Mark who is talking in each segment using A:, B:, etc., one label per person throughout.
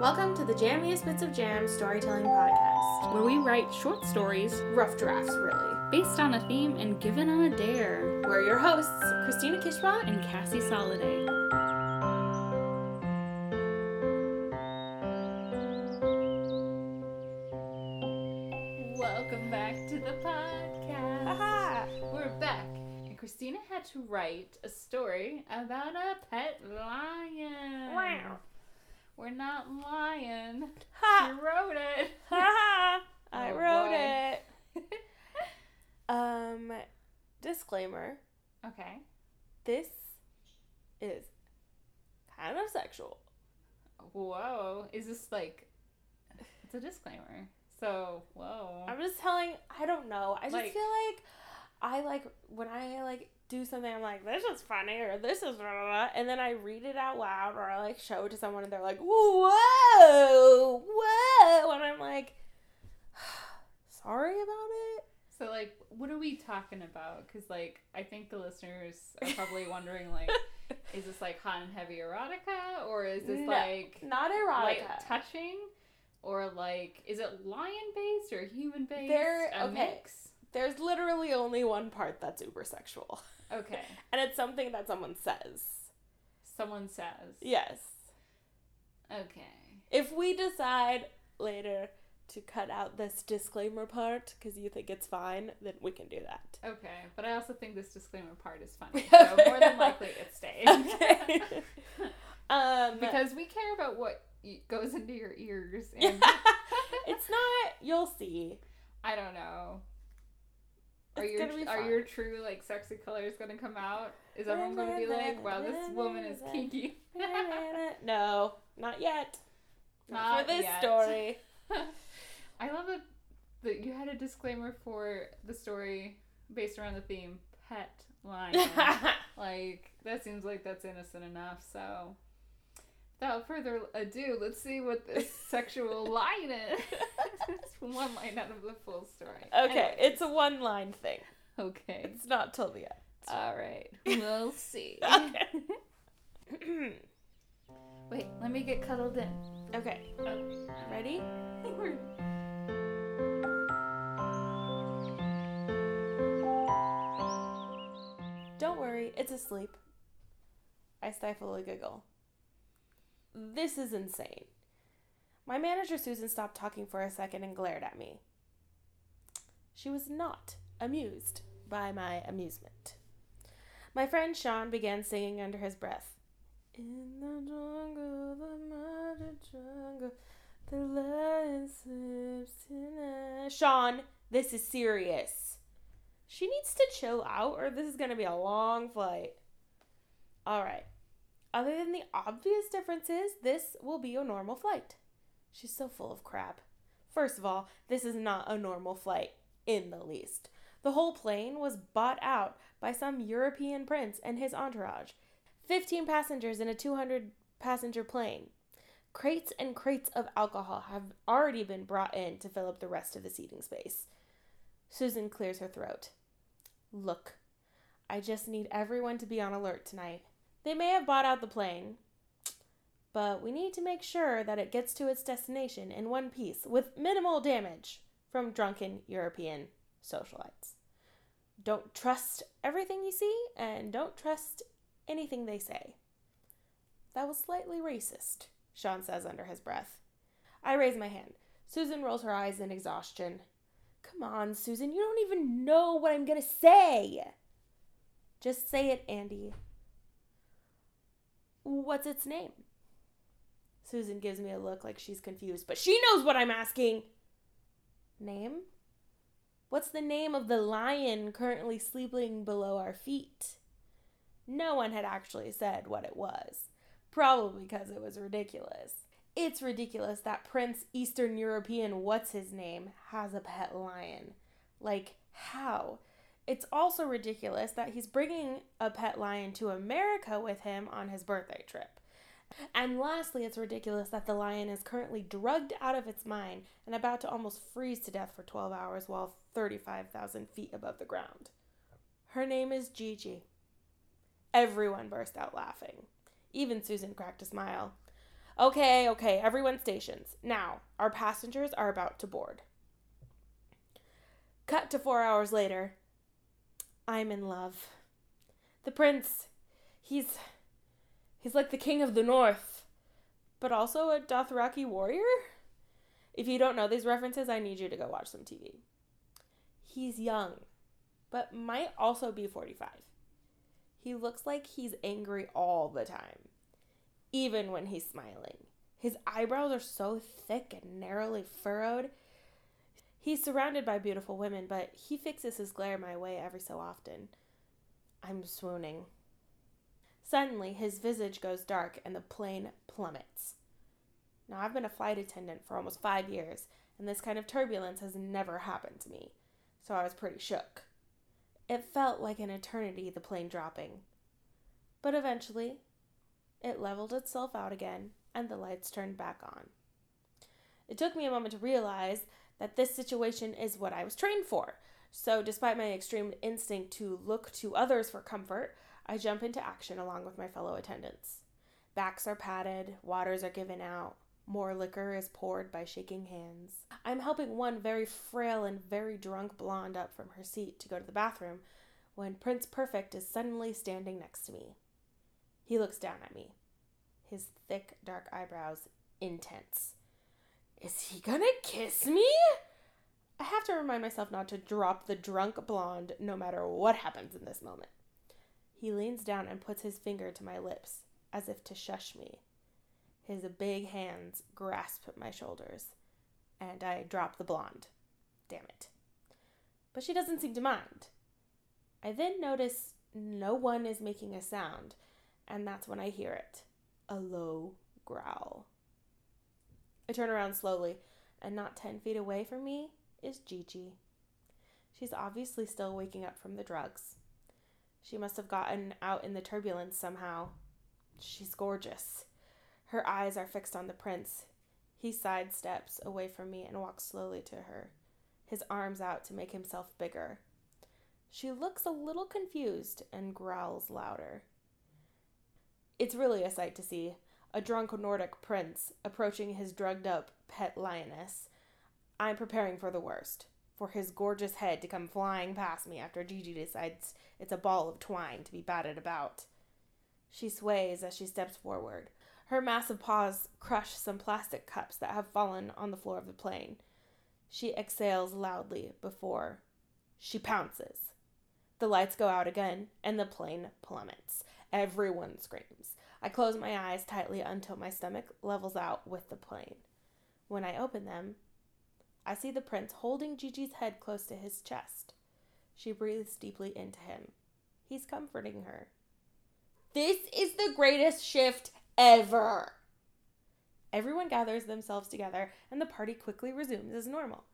A: Welcome to the Jammiest Bits of Jam storytelling podcast.
B: where we write short stories
A: Rough drafts, really.
B: based on a theme and given on a dare.
A: We're your hosts, Christina Kishbot
B: And Cassie Soliday. Welcome back to the podcast.
A: Aha!
B: We're back. And Christina had to write a story about a pet lion.
A: Wow.
B: We're not lying.
A: Ha!
B: wrote it.
A: Ha! I
B: Oh,
A: wrote
B: boy.
A: it. Um, disclaimer
B: Okay.
A: this is kind of sexual.
B: Whoa. Is this like. It's a disclaimer. So, whoa.
A: I'm just telling, I don't know. I just
B: Like-
A: feel like I like when I like do something, I'm like, this is funny or this is blah, blah, blah, and then I read it out loud or I like show it to someone and they're like, whoa, whoa, and I'm like, sorry about it.
B: So, like, what are we talking about? Because, like, I think the listeners are probably wondering, like, is this like hot and heavy erotica, or is this
A: No,
B: like
A: Not erotica.
B: touching, or like is it lion based or human based?
A: There-
B: a
A: okay.
B: mix.
A: There's literally only one part that's uber sexual,
B: Okay,
A: and it's something that someone says.
B: someone says.
A: Yes.
B: Okay.
A: If we decide later to cut out this disclaimer part because you think it's fine, then we can do that.
B: Okay, but I also think this disclaimer part is funny, so more than likely it stays.
A: Okay. Um,
B: because we care about what goes into your ears, and
A: it's not. You'll see.
B: I don't know. Are
A: It's
B: your are your true like sexy colors gonna come out? Is everyone gonna be like, "Wow, this woman is kinky"?
A: no, not yet. Not,
B: Not
A: for this
B: yet.
A: story.
B: I love it that you had a disclaimer for the story based around the theme pet lion. like that seems like that's innocent enough. So, without further ado, let's see what this sexual line is. it's one line out of the full story.
A: okay, it's a one line thing.
B: okay.
A: It's not till the end.
B: All right, we'll see. Wait, let me get cuddled in.
A: okay,
B: Oh,
A: ready?
B: we're-
A: Don't worry, it's asleep. I stifle a giggle. This is insane. My manager Susan stopped talking for a second and glared at me. She was not amused by my amusement. My friend Sean began singing under his breath. In the jungle, the mighty jungle, the lion sleeps tonight. Sean, this is serious. She needs to chill out, or this is going to be a long flight. All right. Other than the obvious differences, this will be a normal flight. She's so full of crap. First of all, this is not a normal flight in the least. The whole plane was bought out by some European prince and his entourage. 15 passengers in a 200 passenger plane. Crates and crates of alcohol have already been brought in to fill up the rest of the seating space. Susan clears her throat. Look, I just need everyone to be on alert tonight. They may have bought out the plane, but we need to make sure that it gets to its destination in one piece with minimal damage from drunken European socialites. Don't trust everything you see and don't trust anything they say. That was slightly racist, Sean says under his breath. I raise my hand. Susan rolls her eyes in exhaustion. Come on, Susan, you don't even know what I'm gonna say. Just say it, Andy. What's its name? Susan gives me a look like she's confused, but she knows what I'm asking. Name? What's the name of the lion currently sleeping below our feet? No one had actually said what it was, probably because it was ridiculous. It's ridiculous that Prince Eastern European what's his name has a pet lion. Like, how? It's also ridiculous that he's bringing a pet lion to America with him on his birthday trip. And lastly, it's ridiculous that the lion is currently drugged out of its mind and about to almost freeze to death for 12 hours while 35,000 feet above the ground. Her name is Gigi. Everyone burst out laughing. Even Susan cracked a smile. Okay, okay, everyone stations. Now, our passengers are about to board. Cut to four hours later. I'm in love. The prince, he's. he's like the king of the north, but also a Dothraki warrior? If you don't know these references, I need you to go watch some TV. He's young, but might also be 45. He looks like he's angry all the time, even when he's smiling. His eyebrows are so thick and narrowly furrowed. He's surrounded by beautiful women, but he fixes his glare my way every so often. I'm swooning. Suddenly, his visage goes dark and the plane plummets. Now, I've been a flight attendant for almost five years, and this kind of turbulence has never happened to me, so I was pretty shook. It felt like an eternity, the plane dropping. But eventually, it leveled itself out again, and the lights turned back on. It took me a moment to realize that this situation is what I was trained for. So, despite my extreme instinct to look to others for comfort, I jump into action along with my fellow attendants. Backs are patted, waters are given out, more liquor is poured by shaking hands. I'm helping one very frail and very drunk blonde up from her seat to go to the bathroom when Prince Perfect is suddenly standing next to me. He looks down at me, his thick, dark eyebrows intense. Is he gonna kiss me? I have to remind myself not to drop the drunk blonde no matter what happens in this moment. He leans down and puts his finger to my lips as if to shush me. His big hands grasp my shoulders, and I drop the blonde. Damn it. But she doesn't seem to mind. I then notice no one is making a sound, and that's when I hear it a low growl. I turn around slowly, and not ten feet away from me is Gigi. She's obviously still waking up from the drugs. She must have gotten out in the turbulence somehow. She's gorgeous. Her eyes are fixed on the prince. He sidesteps away from me and walks slowly to her, his arms out to make himself bigger. She looks a little confused and growls louder. It's really a sight to see a drunk Nordic prince approaching his drugged up pet lioness. I'm preparing for the worst, for his gorgeous head to come flying past me after Gigi decides it's a ball of twine to be batted about. She sways as she steps forward, her massive paws crush some plastic cups that have fallen on the floor of the plane. She exhales loudly before she pounces. The lights go out again, and the plane plummets. Everyone screams. I close my eyes tightly until my stomach levels out with the plane. When I open them, I see the prince holding Gigi's head close to his chest. She breathes deeply into him. He's comforting her. This is the greatest shift ever. Everyone gathers themselves together and the party quickly resumes as normal.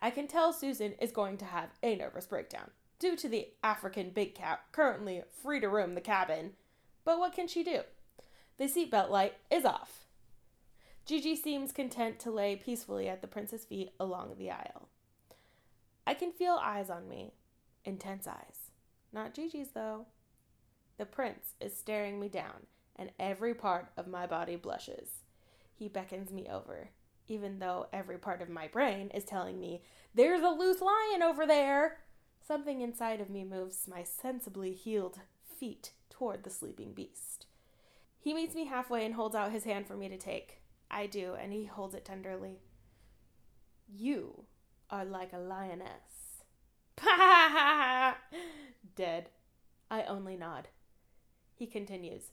A: I can tell Susan is going to have a nervous breakdown due to the African big cat currently free to roam the cabin. But what can she do? The seatbelt light is off. Gigi seems content to lay peacefully at the prince's feet along the aisle. I can feel eyes on me, intense eyes. Not Gigi's, though. The prince is staring me down and every part of my body blushes. He beckons me over, even though every part of my brain is telling me, There's a loose lion over there! Something inside of me moves my sensibly heeled feet toward the sleeping beast. He meets me halfway and holds out his hand for me to take. I do, and he holds it tenderly. You are like a lioness. Dead. I only nod. He continues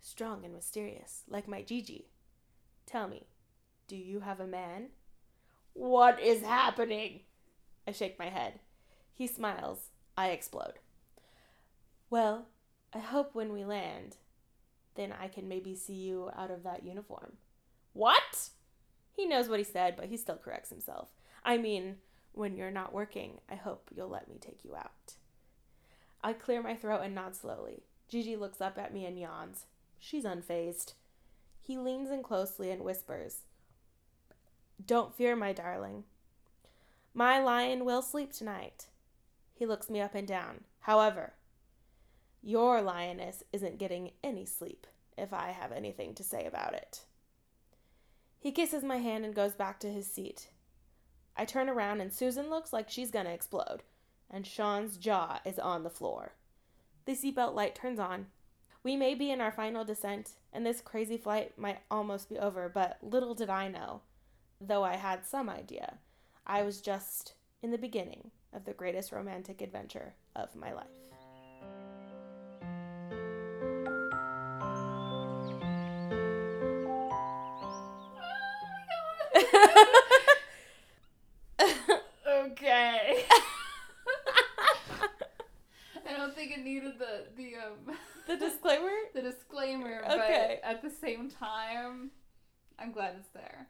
A: strong and mysterious, like my Gigi. Tell me, do you have a man? What is happening? I shake my head. He smiles. I explode. Well, I hope when we land, then I can maybe see you out of that uniform. What? He knows what he said, but he still corrects himself. I mean, when you're not working, I hope you'll let me take you out. I clear my throat and nod slowly. Gigi looks up at me and yawns. She's unfazed. He leans in closely and whispers, Don't fear, my darling. My lion will sleep tonight. He looks me up and down. However, your lioness isn't getting any sleep, if I have anything to say about it. He kisses my hand and goes back to his seat. I turn around and Susan looks like she's gonna explode, and Sean's jaw is on the floor. The seatbelt light turns on. We may be in our final descent, and this crazy flight might almost be over, but little did I know, though I had some idea. I was just in the beginning of the greatest romantic adventure of my life.
B: Okay. I don't think it needed the the um
A: the disclaimer?
B: the disclaimer,
A: Okay.
B: but at the same time, I'm glad it's there.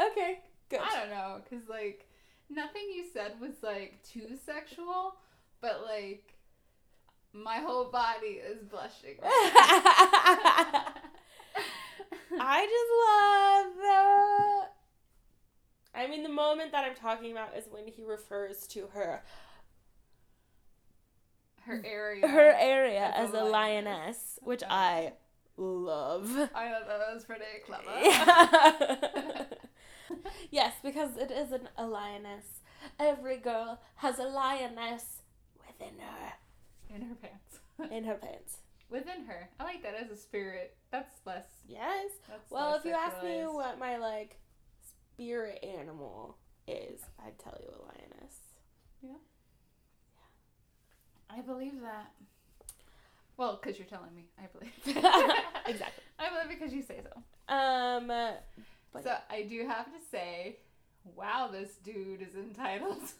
A: Okay, good.
B: I don't know, cause like nothing you said was like too sexual, but like my whole body is blushing.
A: I just love the. I mean, the moment that I'm talking about is when he refers to her
B: her mm. area.
A: her area
B: As
A: as,
B: a
A: a
B: lioness.
A: lioness, which
B: Okay.
A: I love.
B: I thought that was pretty clever.
A: Yeah. yes, because it isn't a lioness. Every girl has a lioness within her,
B: In her pants.
A: in her pants.
B: Within her. I like that as a spirit. That's less.
A: Yes.
B: That's
A: Well,
B: less
A: if you ask me what my like spirit animal is, I'd tell you a lioness. Yeah. yeah.
B: I believe that. Well, because you're telling me. I believe.
A: Exactly.
B: I believe because you say so.
A: Um. But-
B: so I do have to say, wow, this dude is entitled.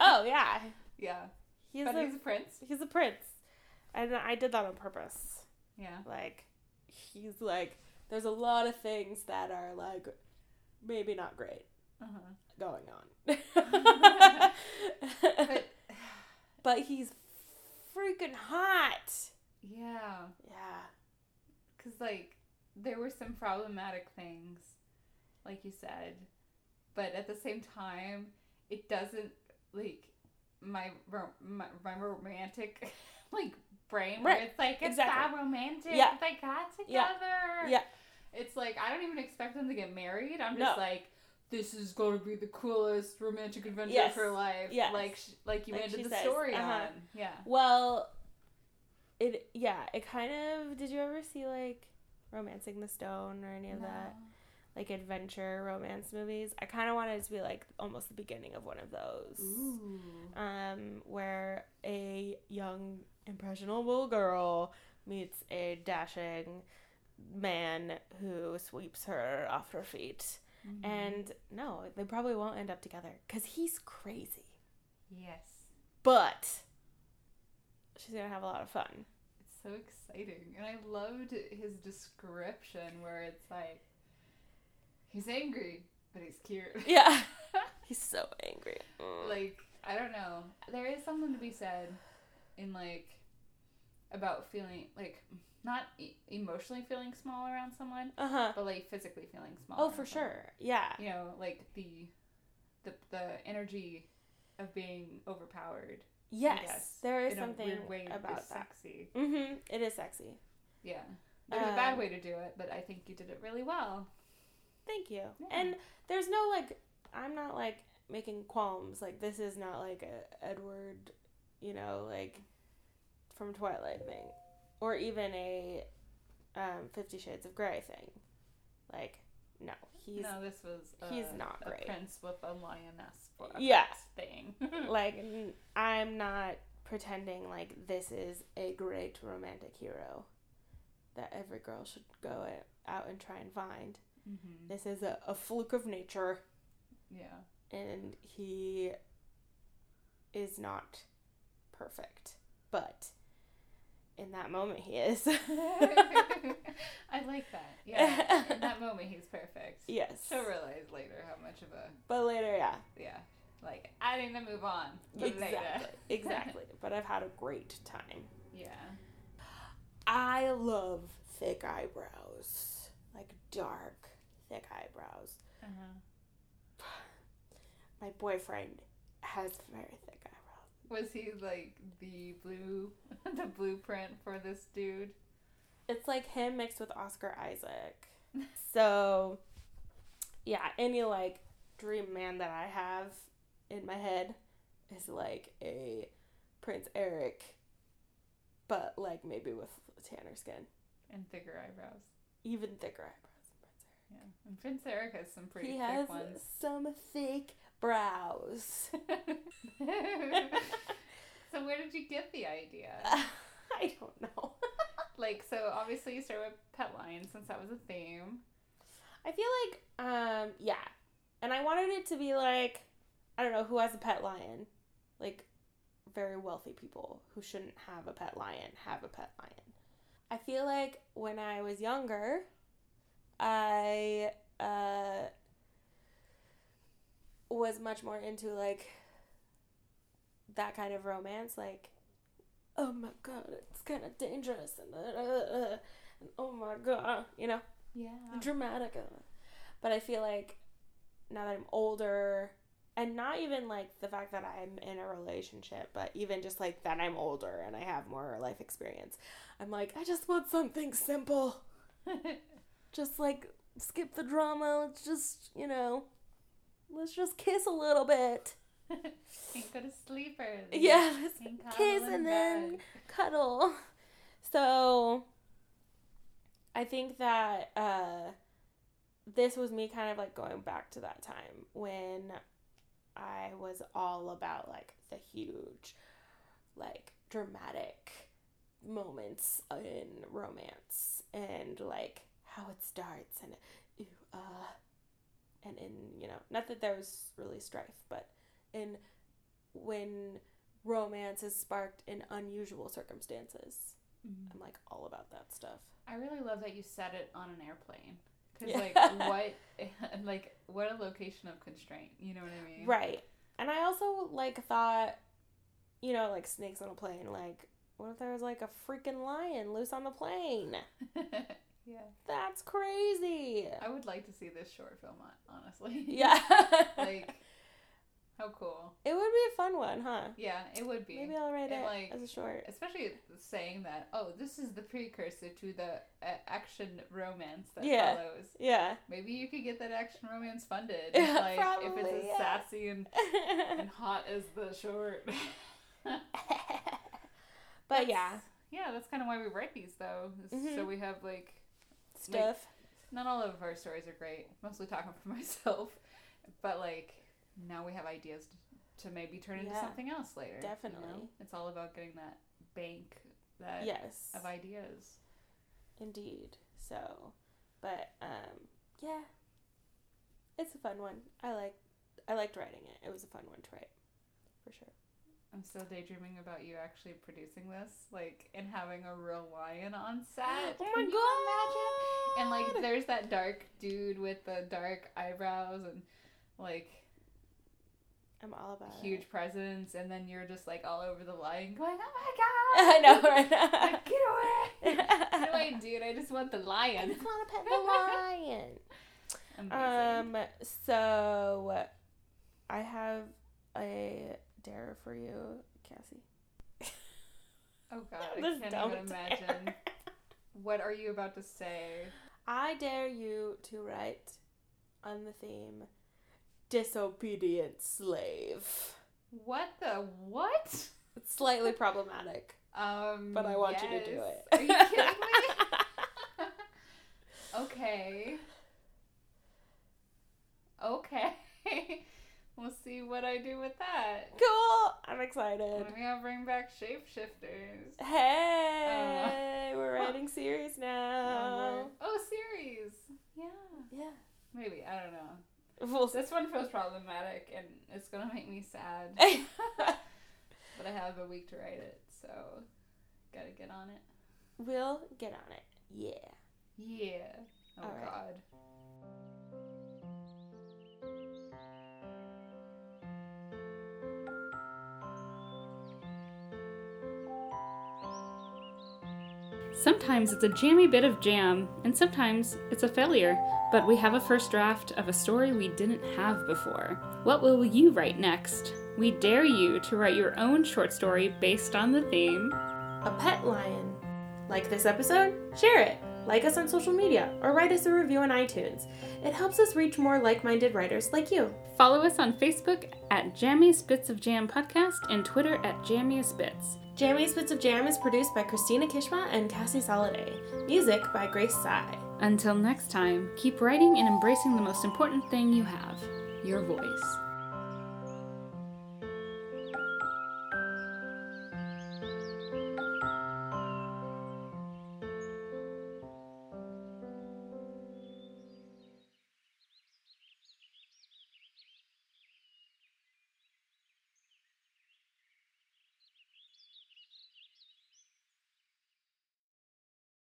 A: Oh yeah,
B: yeah.
A: he's
B: but
A: a
B: he's a prince.
A: he's a prince, and I did that on purpose.
B: Yeah.
A: Like, he's like, there's a lot of things that are like, maybe not great
B: Uh-huh.
A: going on.
B: But
A: but he's freaking hot.
B: yeah,
A: Yeah.
B: because like there were some problematic things, like you said, but at the same time, it doesn't like my my, my romantic like brain where
A: Right.
B: it's like it's
A: Exactly.
B: that romantic.
A: Yeah.
B: They got
A: Yeah.
B: together.
A: Yeah.
B: It's like I don't even expect them to get married. I'm
A: No.
B: just like. This is going to be the coolest romantic adventure
A: Yes.
B: of her life.
A: Yes.
B: Like, like you
A: Like
B: ended the
A: says.
B: story
A: Uh-huh.
B: on. Yeah.
A: Well, it yeah, it kind of. Did you ever see like Romancing the Stone or any of that like adventure romance movies? I kind of wanted it to be like almost the beginning of one of those.
B: Ooh.
A: um, where a young impressionable girl meets a dashing man who sweeps her off her feet.
B: Mhm.
A: And no, they probably won't end up together because he's crazy.
B: yes.
A: But she's gonna have a lot of fun.
B: It's so exciting. And I loved his description where it's like he's angry, but he's cute.
A: Yeah, he's so angry. Mm.
B: like, I don't know. There is something to be said in like about feeling like not e- emotionally feeling small around someone,
A: Uh huh.
B: but like physically feeling small.
A: Oh, for
B: someone.
A: sure. Yeah.
B: You know, like the the the energy of being overpowered.
A: Yes,
B: guess,
A: there is something
B: weird way
A: about
B: is
A: that.
B: sexy.
A: Mm-hmm. It is sexy.
B: Yeah. There's a bad
A: Um,
B: way to do it, but I think you did it really well.
A: Thank you.
B: Yeah.
A: And there's no like I'm not like making qualms. Like this is not like a Edward, you know, like from Twilight thing, or even a um, Fifty Shades of Grey thing. Like no, he's
B: no, this was a,
A: he's not
B: a
A: great.
B: prince with a lioness
A: Yeah.
B: thing.
A: like I'm not pretending like this is a great romantic hero that every girl should go out and try and find.
B: hmm
A: This is a, a fluke of nature.
B: Yeah.
A: and he is not perfect, but in that moment he is.
B: I like that. Yeah. In that moment, he's perfect.
A: yes.
B: She'll realize later how much of a
A: But later, yeah.
B: yeah, like I need to move on. But
A: Exactly.
B: Later.
A: exactly. But I've had a great time.
B: Yeah.
A: I love thick eyebrows. Like dark, thick eyebrows.
B: Uh-huh.
A: My boyfriend has very thick eyebrows.
B: Was he like the blue, the blueprint for this dude?
A: It's like him mixed with Oscar Isaac. So yeah, any like dream man that I have in my head is like a Prince Eric, but like maybe with tanner skin,
B: And thicker eyebrows.
A: even thicker eyebrows than Prince
B: Yeah. And Prince Eric has some pretty
A: he
B: thick
A: has
B: ones.
A: some thick brows.
B: so where did you get the idea?
A: I don't know.
B: Like, so obviously you start with Pet Lion since that was a theme.
A: I feel like, um, yeah. And I wanted it to be like, I don't know, who has a pet lion? Like, very wealthy people who shouldn't have a pet lion have a pet lion. I feel like when I was younger, I, uh, was much more into like that kind of romance, like, oh my god, it's kind of dangerous, and, uh, uh, and oh my god, you know?
B: Yeah.
A: dramatic. But I feel like now that I'm older, and not even like the fact that I'm in a relationship, but even just like that I'm older and I have more life experience, I'm like, I just want something simple. Just like skip the drama. Let's just, you know, let's just kiss a little bit.
B: and go to sleep early.
A: Yeah, let's
B: And
A: kiss and then
B: bed.
A: cuddle. So I think that uh, this was me kind of like going back to that time when I was all about like the huge, like dramatic moments in romance and like how it starts and ooh, uh, and in you know not that there was really strife, but in when romance is sparked in unusual circumstances.
B: Mhm.
A: I'm like all about that stuff.
B: I really love that you said it on an airplane. Because,
A: Yeah.
B: like, what, like, what a location of constraint. You know what I mean?
A: Right. And I also like thought, you know, like snakes on a plane. Like, what if there was like a freaking lion loose on the plane?
B: yeah.
A: That's crazy.
B: I would like to see this short film, honestly.
A: Yeah.
B: like, how cool.
A: it would be a fun one, huh?
B: Yeah, it would be.
A: Maybe I'll write
B: And,
A: it
B: like,
A: as a short.
B: Especially saying that, oh, this is the precursor to the uh, action romance that
A: Yeah.
B: follows.
A: Yeah.
B: Maybe you could get that action romance funded.
A: Yeah,
B: like, if it's as
A: yeah.
B: sassy and, and hot as the short.
A: but yeah,
B: Yeah, that's kind of why we write these, though. is So we have, like,
A: stuff.
B: not all of our stories are great. Mostly talking for myself. But, like, now we have ideas to, to maybe turn into
A: Yeah,
B: something else later. you know?
A: definitely.
B: It's all about getting that bank that
A: yes.
B: of ideas.
A: Indeed. So, but um, yeah, it's a fun one. I like, I liked writing it. It was a fun one to write.
B: I'm still daydreaming about you actually producing this, like, and having a real lion on set.
A: Oh my
B: Can
A: god!
B: imagine? And like, there's that dark dude with the dark eyebrows and like
A: I'm all about
B: huge
A: it.
B: presence, and then you're just like all over the lion, going, "Oh my god!"
A: I know, right?
B: Like, get away! what do
A: I
B: I? I just want the lion.
A: I just want to pet the lion.
B: Amazing.
A: Um. So, I have a dare for you, Cassie.
B: oh god, I can't even
A: dare.
B: imagine. What are you about to say?
A: I dare you to write on the theme disobedient slave.
B: What the what?
A: It's slightly problematic,
B: Um,
A: but I want you to do it.
B: Are you kidding me? okay. Okay. We'll see what I do with that.
A: cool. I'm excited.
B: Maybe I'll bring back shapeshifters.
A: Hey, uh, we're writing series now.
B: Oh, series. Yeah.
A: Yeah.
B: Maybe. I don't know.
A: We'll
B: This one feels problematic and it's gonna make me sad. but I have a week to write it, so gotta get on it.
A: we'll get on it. Yeah.
B: Yeah. Oh
A: All right.
C: Sometimes it's a jammy bit of jam, and sometimes it's a failure, but we have a first draft of a story we didn't have before. What will you write next? We dare you to write your own short story based on the theme.
A: A pet lion. Like this episode? Share it. like us on social media, or write us a review on iTunes. It helps us reach more like minded writers like you.
B: Follow us on Facebook at Jammiest Bits of Jam Podcast and Twitter at Jammiest Bits.
A: Jammy Bits of Jam is produced by Christina Kishma and Cassie Soliday. Music by Grace Sai.
B: Until next time, keep writing and embracing the most important thing you have your voice.